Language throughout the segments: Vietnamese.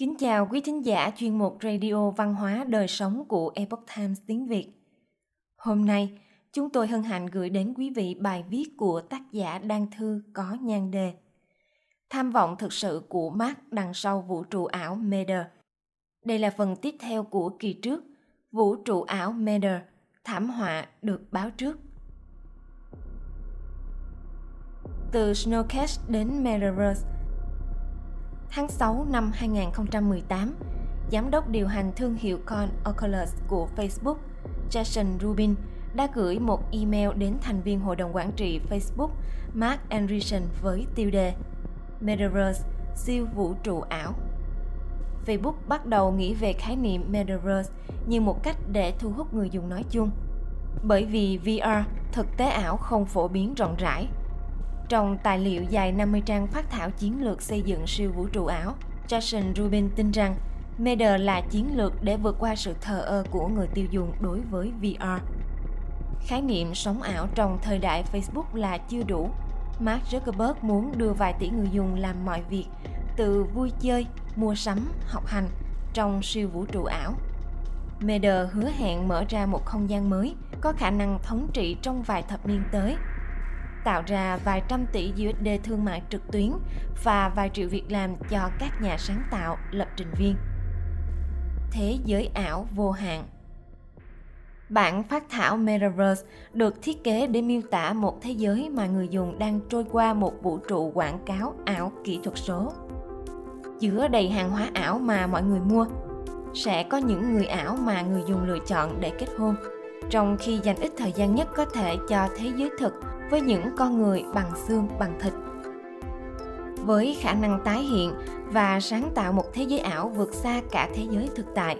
Kính chào quý thính giả chuyên mục Radio Văn hóa Đời Sống của Epoch Times tiếng Việt. Hôm nay, chúng tôi hân hạnh gửi đến quý vị bài viết của tác giả Đăng Thư có nhan đề Tham vọng thực sự của Mark đằng sau vũ trụ ảo Mader. Đây là phần tiếp theo của kỳ trước, Vũ trụ ảo Mader, thảm họa được báo trước. Từ Snowcast đến Metaverse Tháng 6 năm 2018, Giám đốc điều hành thương hiệu Con Oculus của Facebook, Jason Rubin, đã gửi một email đến thành viên hội đồng quản trị Facebook Mark Andreessen với tiêu đề Metaverse, siêu vũ trụ ảo. Facebook bắt đầu nghĩ về khái niệm Metaverse như một cách để thu hút người dùng nói chung. Bởi vì VR, thực tế ảo không phổ biến rộng rãi trong tài liệu dài 50 trang phát thảo chiến lược xây dựng siêu vũ trụ ảo, Jason Rubin tin rằng Meta là chiến lược để vượt qua sự thờ ơ của người tiêu dùng đối với VR. Khái niệm sống ảo trong thời đại Facebook là chưa đủ. Mark Zuckerberg muốn đưa vài tỷ người dùng làm mọi việc, từ vui chơi, mua sắm, học hành trong siêu vũ trụ ảo. Meta hứa hẹn mở ra một không gian mới, có khả năng thống trị trong vài thập niên tới – tạo ra vài trăm tỷ USD thương mại trực tuyến và vài triệu việc làm cho các nhà sáng tạo, lập trình viên. Thế giới ảo vô hạn Bản phát thảo Metaverse được thiết kế để miêu tả một thế giới mà người dùng đang trôi qua một vũ trụ quảng cáo ảo kỹ thuật số. Chứa đầy hàng hóa ảo mà mọi người mua, sẽ có những người ảo mà người dùng lựa chọn để kết hôn, trong khi dành ít thời gian nhất có thể cho thế giới thực với những con người bằng xương bằng thịt với khả năng tái hiện và sáng tạo một thế giới ảo vượt xa cả thế giới thực tại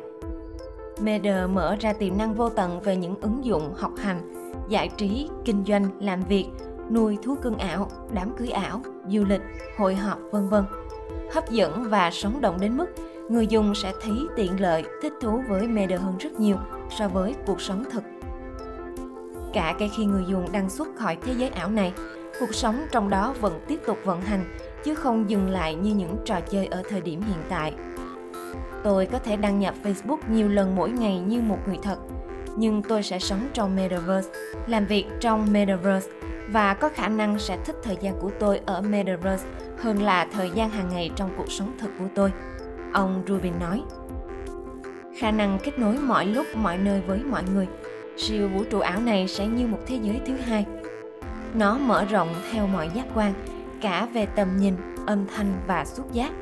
Meder mở ra tiềm năng vô tận về những ứng dụng học hành, giải trí, kinh doanh, làm việc, nuôi thú cưng ảo, đám cưới ảo, du lịch, hội họp vân vân. Hấp dẫn và sống động đến mức người dùng sẽ thấy tiện lợi, thích thú với Meder hơn rất nhiều so với cuộc sống thực Cả cái khi người dùng đăng xuất khỏi thế giới ảo này, cuộc sống trong đó vẫn tiếp tục vận hành, chứ không dừng lại như những trò chơi ở thời điểm hiện tại. Tôi có thể đăng nhập Facebook nhiều lần mỗi ngày như một người thật, nhưng tôi sẽ sống trong Metaverse, làm việc trong Metaverse và có khả năng sẽ thích thời gian của tôi ở Metaverse hơn là thời gian hàng ngày trong cuộc sống thực của tôi. Ông Rubin nói. Khả năng kết nối mọi lúc mọi nơi với mọi người siêu vũ trụ ảo này sẽ như một thế giới thứ hai nó mở rộng theo mọi giác quan cả về tầm nhìn âm thanh và xúc giác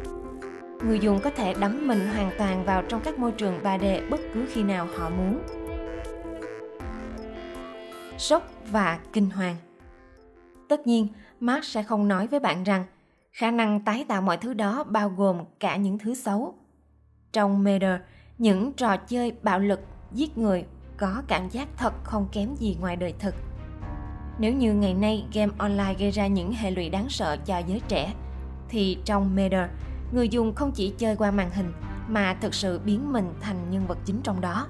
người dùng có thể đắm mình hoàn toàn vào trong các môi trường 3D bất cứ khi nào họ muốn. Sốc và kinh hoàng Tất nhiên, Mark sẽ không nói với bạn rằng khả năng tái tạo mọi thứ đó bao gồm cả những thứ xấu. Trong Mader, những trò chơi bạo lực, giết người có cảm giác thật không kém gì ngoài đời thực. Nếu như ngày nay game online gây ra những hệ lụy đáng sợ cho giới trẻ, thì trong Mater, người dùng không chỉ chơi qua màn hình mà thực sự biến mình thành nhân vật chính trong đó.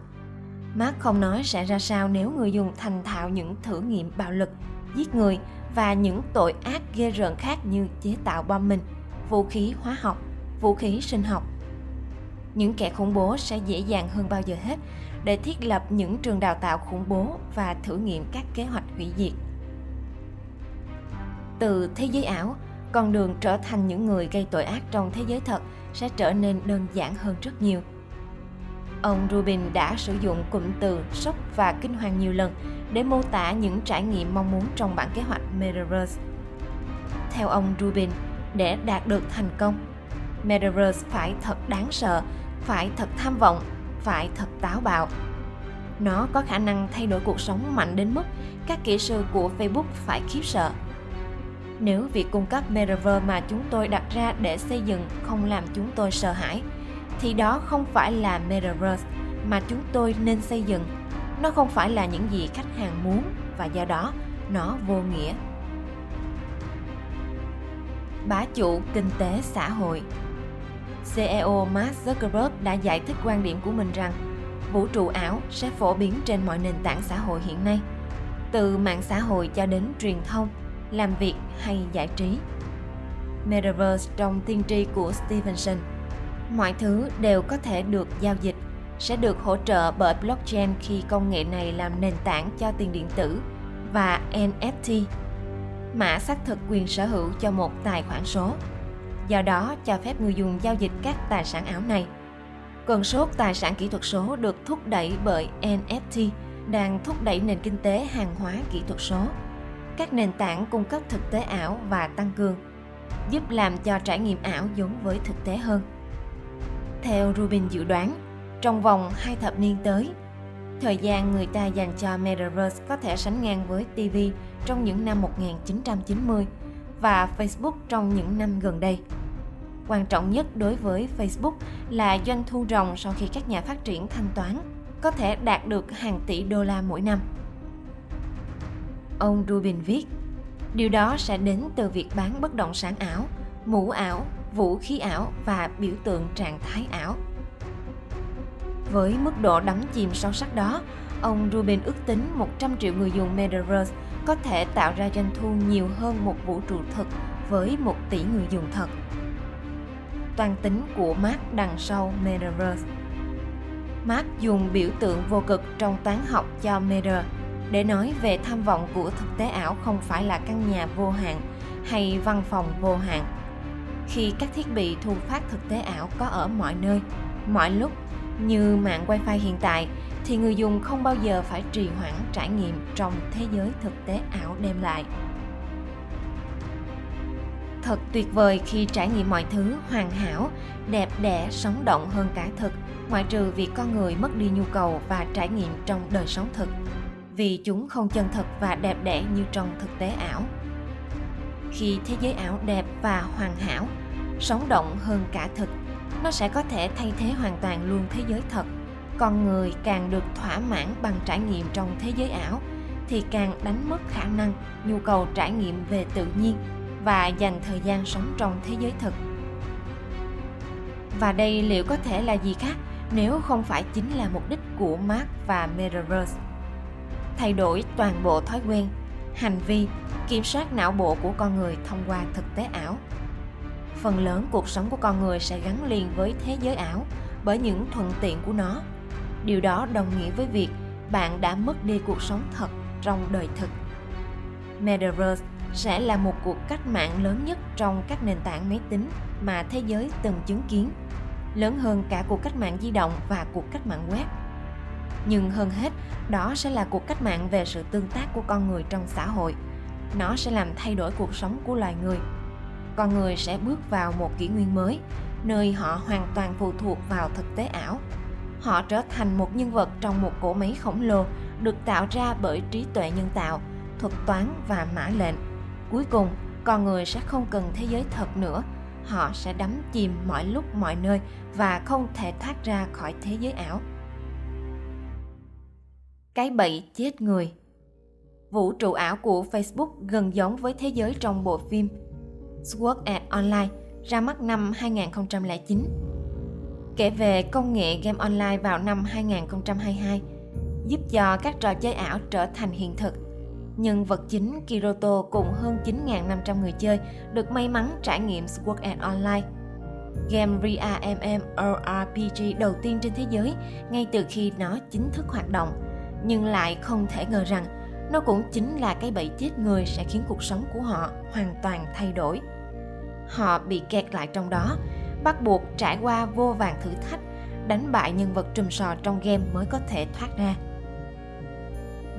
Mark không nói sẽ ra sao nếu người dùng thành thạo những thử nghiệm bạo lực, giết người và những tội ác ghê rợn khác như chế tạo bom mìn, vũ khí hóa học, vũ khí sinh học. Những kẻ khủng bố sẽ dễ dàng hơn bao giờ hết để thiết lập những trường đào tạo khủng bố và thử nghiệm các kế hoạch hủy diệt. Từ thế giới ảo, con đường trở thành những người gây tội ác trong thế giới thật sẽ trở nên đơn giản hơn rất nhiều. Ông Rubin đã sử dụng cụm từ sốc và kinh hoàng nhiều lần để mô tả những trải nghiệm mong muốn trong bản kế hoạch Metaverse. Theo ông Rubin, để đạt được thành công, Metaverse phải thật đáng sợ, phải thật tham vọng phải thật táo bạo. Nó có khả năng thay đổi cuộc sống mạnh đến mức các kỹ sư của Facebook phải khiếp sợ. Nếu việc cung cấp Metaverse mà chúng tôi đặt ra để xây dựng không làm chúng tôi sợ hãi, thì đó không phải là Metaverse mà chúng tôi nên xây dựng. Nó không phải là những gì khách hàng muốn và do đó nó vô nghĩa. Bá chủ kinh tế xã hội CEO Mark Zuckerberg đã giải thích quan điểm của mình rằng vũ trụ ảo sẽ phổ biến trên mọi nền tảng xã hội hiện nay, từ mạng xã hội cho đến truyền thông, làm việc hay giải trí. Metaverse trong tiên tri của Stevenson Mọi thứ đều có thể được giao dịch, sẽ được hỗ trợ bởi blockchain khi công nghệ này làm nền tảng cho tiền điện tử và NFT, mã xác thực quyền sở hữu cho một tài khoản số. Do đó, cho phép người dùng giao dịch các tài sản ảo này. Cơn sốt tài sản kỹ thuật số được thúc đẩy bởi NFT, đang thúc đẩy nền kinh tế hàng hóa kỹ thuật số. Các nền tảng cung cấp thực tế ảo và tăng cường, giúp làm cho trải nghiệm ảo giống với thực tế hơn. Theo Rubin dự đoán, trong vòng hai thập niên tới, thời gian người ta dành cho Metaverse có thể sánh ngang với TV trong những năm 1990 và Facebook trong những năm gần đây. Quan trọng nhất đối với Facebook là doanh thu ròng sau khi các nhà phát triển thanh toán có thể đạt được hàng tỷ đô la mỗi năm. Ông Rubin viết, điều đó sẽ đến từ việc bán bất động sản ảo, mũ ảo, vũ khí ảo và biểu tượng trạng thái ảo. Với mức độ đắm chìm sâu sắc đó, ông Rubin ước tính 100 triệu người dùng Metaverse có thể tạo ra doanh thu nhiều hơn một vũ trụ thực với một tỷ người dùng thật. Toàn tính của Mark đằng sau Metaverse Mark dùng biểu tượng vô cực trong toán học cho Meta để nói về tham vọng của thực tế ảo không phải là căn nhà vô hạn hay văn phòng vô hạn. Khi các thiết bị thu phát thực tế ảo có ở mọi nơi, mọi lúc như mạng wifi hiện tại thì người dùng không bao giờ phải trì hoãn trải nghiệm trong thế giới thực tế ảo đem lại. Thật tuyệt vời khi trải nghiệm mọi thứ hoàn hảo, đẹp đẽ, sống động hơn cả thực, ngoại trừ việc con người mất đi nhu cầu và trải nghiệm trong đời sống thực. Vì chúng không chân thật và đẹp đẽ như trong thực tế ảo. Khi thế giới ảo đẹp và hoàn hảo, sống động hơn cả thực, nó sẽ có thể thay thế hoàn toàn luôn thế giới thật con người càng được thỏa mãn bằng trải nghiệm trong thế giới ảo, thì càng đánh mất khả năng, nhu cầu trải nghiệm về tự nhiên và dành thời gian sống trong thế giới thực. Và đây liệu có thể là gì khác nếu không phải chính là mục đích của Mark và Metaverse? Thay đổi toàn bộ thói quen, hành vi, kiểm soát não bộ của con người thông qua thực tế ảo. Phần lớn cuộc sống của con người sẽ gắn liền với thế giới ảo bởi những thuận tiện của nó điều đó đồng nghĩa với việc bạn đã mất đi cuộc sống thật trong đời thực. Metaverse sẽ là một cuộc cách mạng lớn nhất trong các nền tảng máy tính mà thế giới từng chứng kiến, lớn hơn cả cuộc cách mạng di động và cuộc cách mạng web. Nhưng hơn hết, đó sẽ là cuộc cách mạng về sự tương tác của con người trong xã hội. Nó sẽ làm thay đổi cuộc sống của loài người. Con người sẽ bước vào một kỷ nguyên mới, nơi họ hoàn toàn phụ thuộc vào thực tế ảo họ trở thành một nhân vật trong một cỗ máy khổng lồ, được tạo ra bởi trí tuệ nhân tạo, thuật toán và mã lệnh. Cuối cùng, con người sẽ không cần thế giới thật nữa. Họ sẽ đắm chìm mọi lúc mọi nơi và không thể thoát ra khỏi thế giới ảo. Cái bẫy chết người. Vũ trụ ảo của facebook gần giống với thế giới trong bộ phim Sword at Online ra mắt năm 2009 kể về công nghệ game online vào năm 2022 giúp cho các trò chơi ảo trở thành hiện thực. Nhân vật chính Kiroto cùng hơn 9.500 người chơi được may mắn trải nghiệm Sword and Online. Game RIA MMORPG đầu tiên trên thế giới ngay từ khi nó chính thức hoạt động, nhưng lại không thể ngờ rằng nó cũng chính là cái bẫy chết người sẽ khiến cuộc sống của họ hoàn toàn thay đổi. Họ bị kẹt lại trong đó bắt buộc trải qua vô vàng thử thách, đánh bại nhân vật trùm sò trong game mới có thể thoát ra.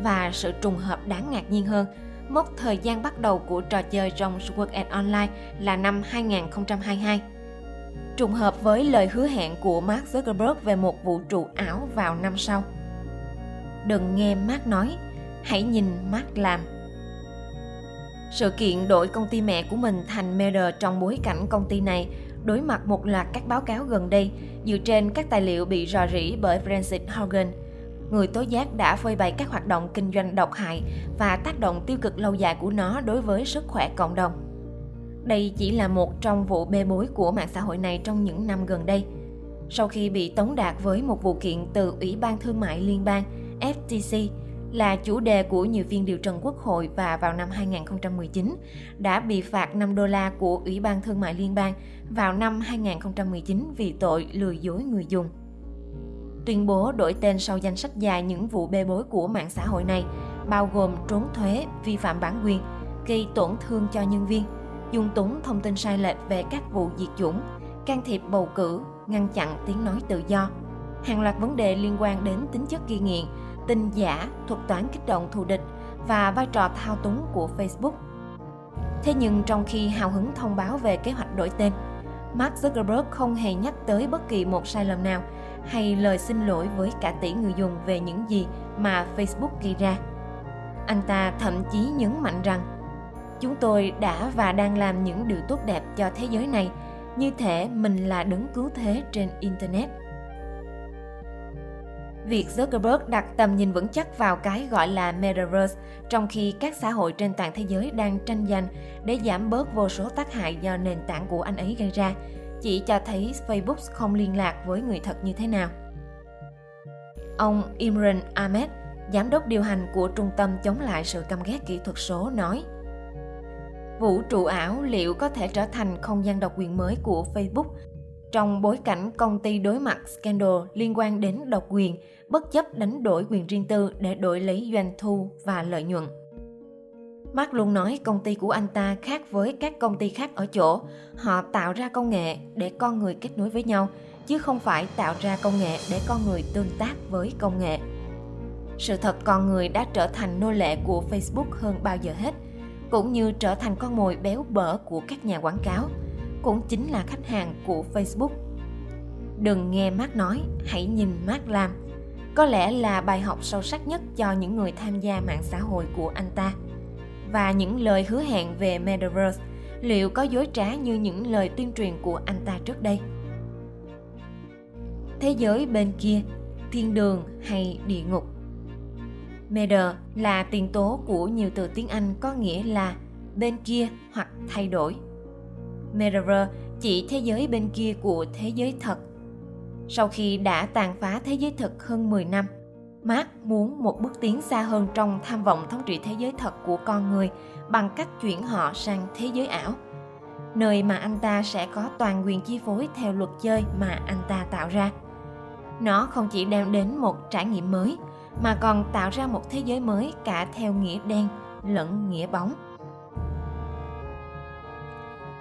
Và sự trùng hợp đáng ngạc nhiên hơn, mốc thời gian bắt đầu của trò chơi trong Sword Art Online là năm 2022 trùng hợp với lời hứa hẹn của Mark Zuckerberg về một vũ trụ ảo vào năm sau. Đừng nghe Mark nói, hãy nhìn Mark làm. Sự kiện đổi công ty mẹ của mình thành Meta trong bối cảnh công ty này đối mặt một loạt các báo cáo gần đây dựa trên các tài liệu bị rò rỉ bởi Francis Hogan. Người tố giác đã phơi bày các hoạt động kinh doanh độc hại và tác động tiêu cực lâu dài của nó đối với sức khỏe cộng đồng. Đây chỉ là một trong vụ bê bối của mạng xã hội này trong những năm gần đây. Sau khi bị tống đạt với một vụ kiện từ Ủy ban Thương mại Liên bang FTC, là chủ đề của nhiều phiên điều trần quốc hội và vào năm 2019 đã bị phạt 5 đô la của Ủy ban Thương mại Liên bang vào năm 2019 vì tội lừa dối người dùng. Tuyên bố đổi tên sau danh sách dài những vụ bê bối của mạng xã hội này, bao gồm trốn thuế, vi phạm bản quyền, gây tổn thương cho nhân viên, dùng túng thông tin sai lệch về các vụ diệt chủng, can thiệp bầu cử, ngăn chặn tiếng nói tự do. Hàng loạt vấn đề liên quan đến tính chất ghi nghiện, tin giả, thuật toán kích động thù địch và vai trò thao túng của Facebook. Thế nhưng trong khi hào hứng thông báo về kế hoạch đổi tên, Mark Zuckerberg không hề nhắc tới bất kỳ một sai lầm nào hay lời xin lỗi với cả tỷ người dùng về những gì mà Facebook gây ra. Anh ta thậm chí nhấn mạnh rằng chúng tôi đã và đang làm những điều tốt đẹp cho thế giới này như thể mình là đấng cứu thế trên internet việc Zuckerberg đặt tầm nhìn vững chắc vào cái gọi là Metaverse trong khi các xã hội trên toàn thế giới đang tranh giành để giảm bớt vô số tác hại do nền tảng của anh ấy gây ra, chỉ cho thấy Facebook không liên lạc với người thật như thế nào. Ông Imran Ahmed, giám đốc điều hành của Trung tâm chống lại sự căm ghét kỹ thuật số nói Vũ trụ ảo liệu có thể trở thành không gian độc quyền mới của Facebook trong bối cảnh công ty đối mặt scandal liên quan đến độc quyền, bất chấp đánh đổi quyền riêng tư để đổi lấy doanh thu và lợi nhuận. Mark luôn nói công ty của anh ta khác với các công ty khác ở chỗ họ tạo ra công nghệ để con người kết nối với nhau, chứ không phải tạo ra công nghệ để con người tương tác với công nghệ. Sự thật con người đã trở thành nô lệ của Facebook hơn bao giờ hết, cũng như trở thành con mồi béo bở của các nhà quảng cáo – cũng chính là khách hàng của Facebook. Đừng nghe Mark nói, hãy nhìn Mark làm. Có lẽ là bài học sâu sắc nhất cho những người tham gia mạng xã hội của anh ta. Và những lời hứa hẹn về Metaverse liệu có dối trá như những lời tuyên truyền của anh ta trước đây? Thế giới bên kia, thiên đường hay địa ngục? Meta là tiền tố của nhiều từ tiếng Anh có nghĩa là bên kia hoặc thay đổi Mirror chỉ thế giới bên kia của thế giới thật. Sau khi đã tàn phá thế giới thực hơn 10 năm, Mark muốn một bước tiến xa hơn trong tham vọng thống trị thế giới thật của con người bằng cách chuyển họ sang thế giới ảo, nơi mà anh ta sẽ có toàn quyền chi phối theo luật chơi mà anh ta tạo ra. Nó không chỉ đem đến một trải nghiệm mới, mà còn tạo ra một thế giới mới cả theo nghĩa đen lẫn nghĩa bóng.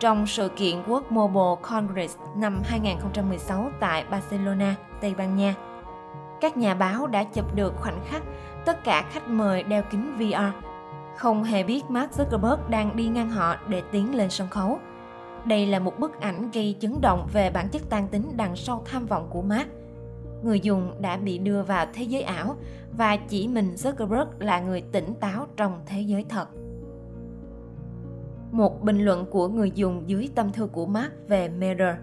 Trong sự kiện World Mobile Congress năm 2016 tại Barcelona, Tây Ban Nha, các nhà báo đã chụp được khoảnh khắc tất cả khách mời đeo kính VR, không hề biết Mark Zuckerberg đang đi ngang họ để tiến lên sân khấu. Đây là một bức ảnh gây chấn động về bản chất tan tính đằng sau tham vọng của Mark. Người dùng đã bị đưa vào thế giới ảo và chỉ mình Zuckerberg là người tỉnh táo trong thế giới thật một bình luận của người dùng dưới tâm thư của Mark về Mirror.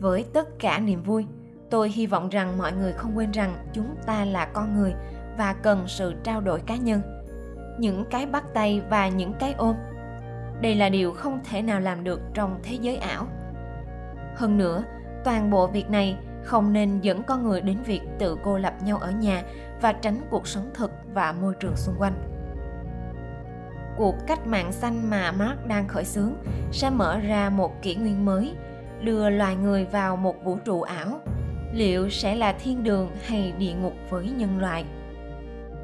Với tất cả niềm vui, tôi hy vọng rằng mọi người không quên rằng chúng ta là con người và cần sự trao đổi cá nhân. Những cái bắt tay và những cái ôm. Đây là điều không thể nào làm được trong thế giới ảo. Hơn nữa, toàn bộ việc này không nên dẫn con người đến việc tự cô lập nhau ở nhà và tránh cuộc sống thực và môi trường xung quanh cuộc cách mạng xanh mà Mark đang khởi xướng sẽ mở ra một kỷ nguyên mới, đưa loài người vào một vũ trụ ảo. Liệu sẽ là thiên đường hay địa ngục với nhân loại?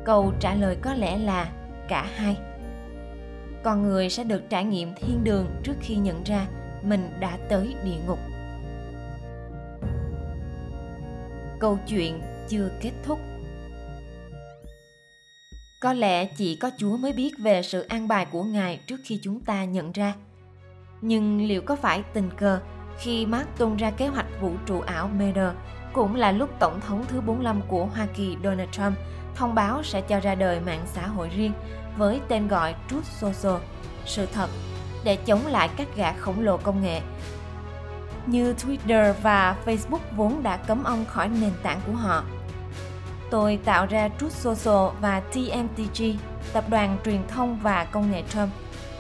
Câu trả lời có lẽ là cả hai. Con người sẽ được trải nghiệm thiên đường trước khi nhận ra mình đã tới địa ngục. Câu chuyện chưa kết thúc có lẽ chỉ có Chúa mới biết về sự an bài của Ngài trước khi chúng ta nhận ra. Nhưng liệu có phải tình cờ khi Mark tung ra kế hoạch vũ trụ ảo Meta cũng là lúc Tổng thống thứ 45 của Hoa Kỳ Donald Trump thông báo sẽ cho ra đời mạng xã hội riêng với tên gọi Truth Social, sự thật, để chống lại các gã khổng lồ công nghệ như Twitter và Facebook vốn đã cấm ông khỏi nền tảng của họ Tôi tạo ra Truth Social và TMTG, tập đoàn truyền thông và công nghệ Trump,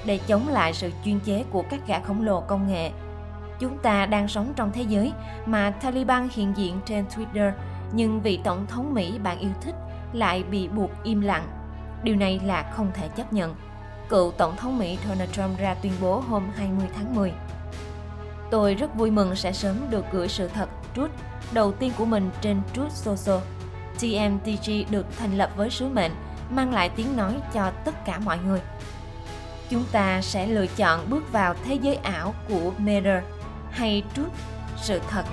để chống lại sự chuyên chế của các gã khổng lồ công nghệ. Chúng ta đang sống trong thế giới mà Taliban hiện diện trên Twitter, nhưng vị tổng thống Mỹ bạn yêu thích lại bị buộc im lặng. Điều này là không thể chấp nhận. Cựu Tổng thống Mỹ Donald Trump ra tuyên bố hôm 20 tháng 10. Tôi rất vui mừng sẽ sớm được gửi sự thật Truth đầu tiên của mình trên Truth Social. TMTG được thành lập với sứ mệnh mang lại tiếng nói cho tất cả mọi người. Chúng ta sẽ lựa chọn bước vào thế giới ảo của Mirror hay trước sự thật.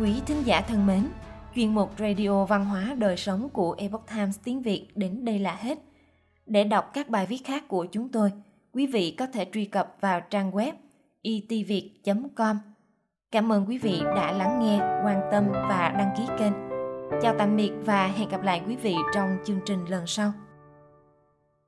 Quý thính giả thân mến, chuyên mục Radio Văn hóa Đời Sống của Epoch Times tiếng Việt đến đây là hết. Để đọc các bài viết khác của chúng tôi, quý vị có thể truy cập vào trang web E itviet.com. Cảm ơn quý vị đã lắng nghe, quan tâm và đăng ký kênh. Chào tạm biệt và hẹn gặp lại quý vị trong chương trình lần sau.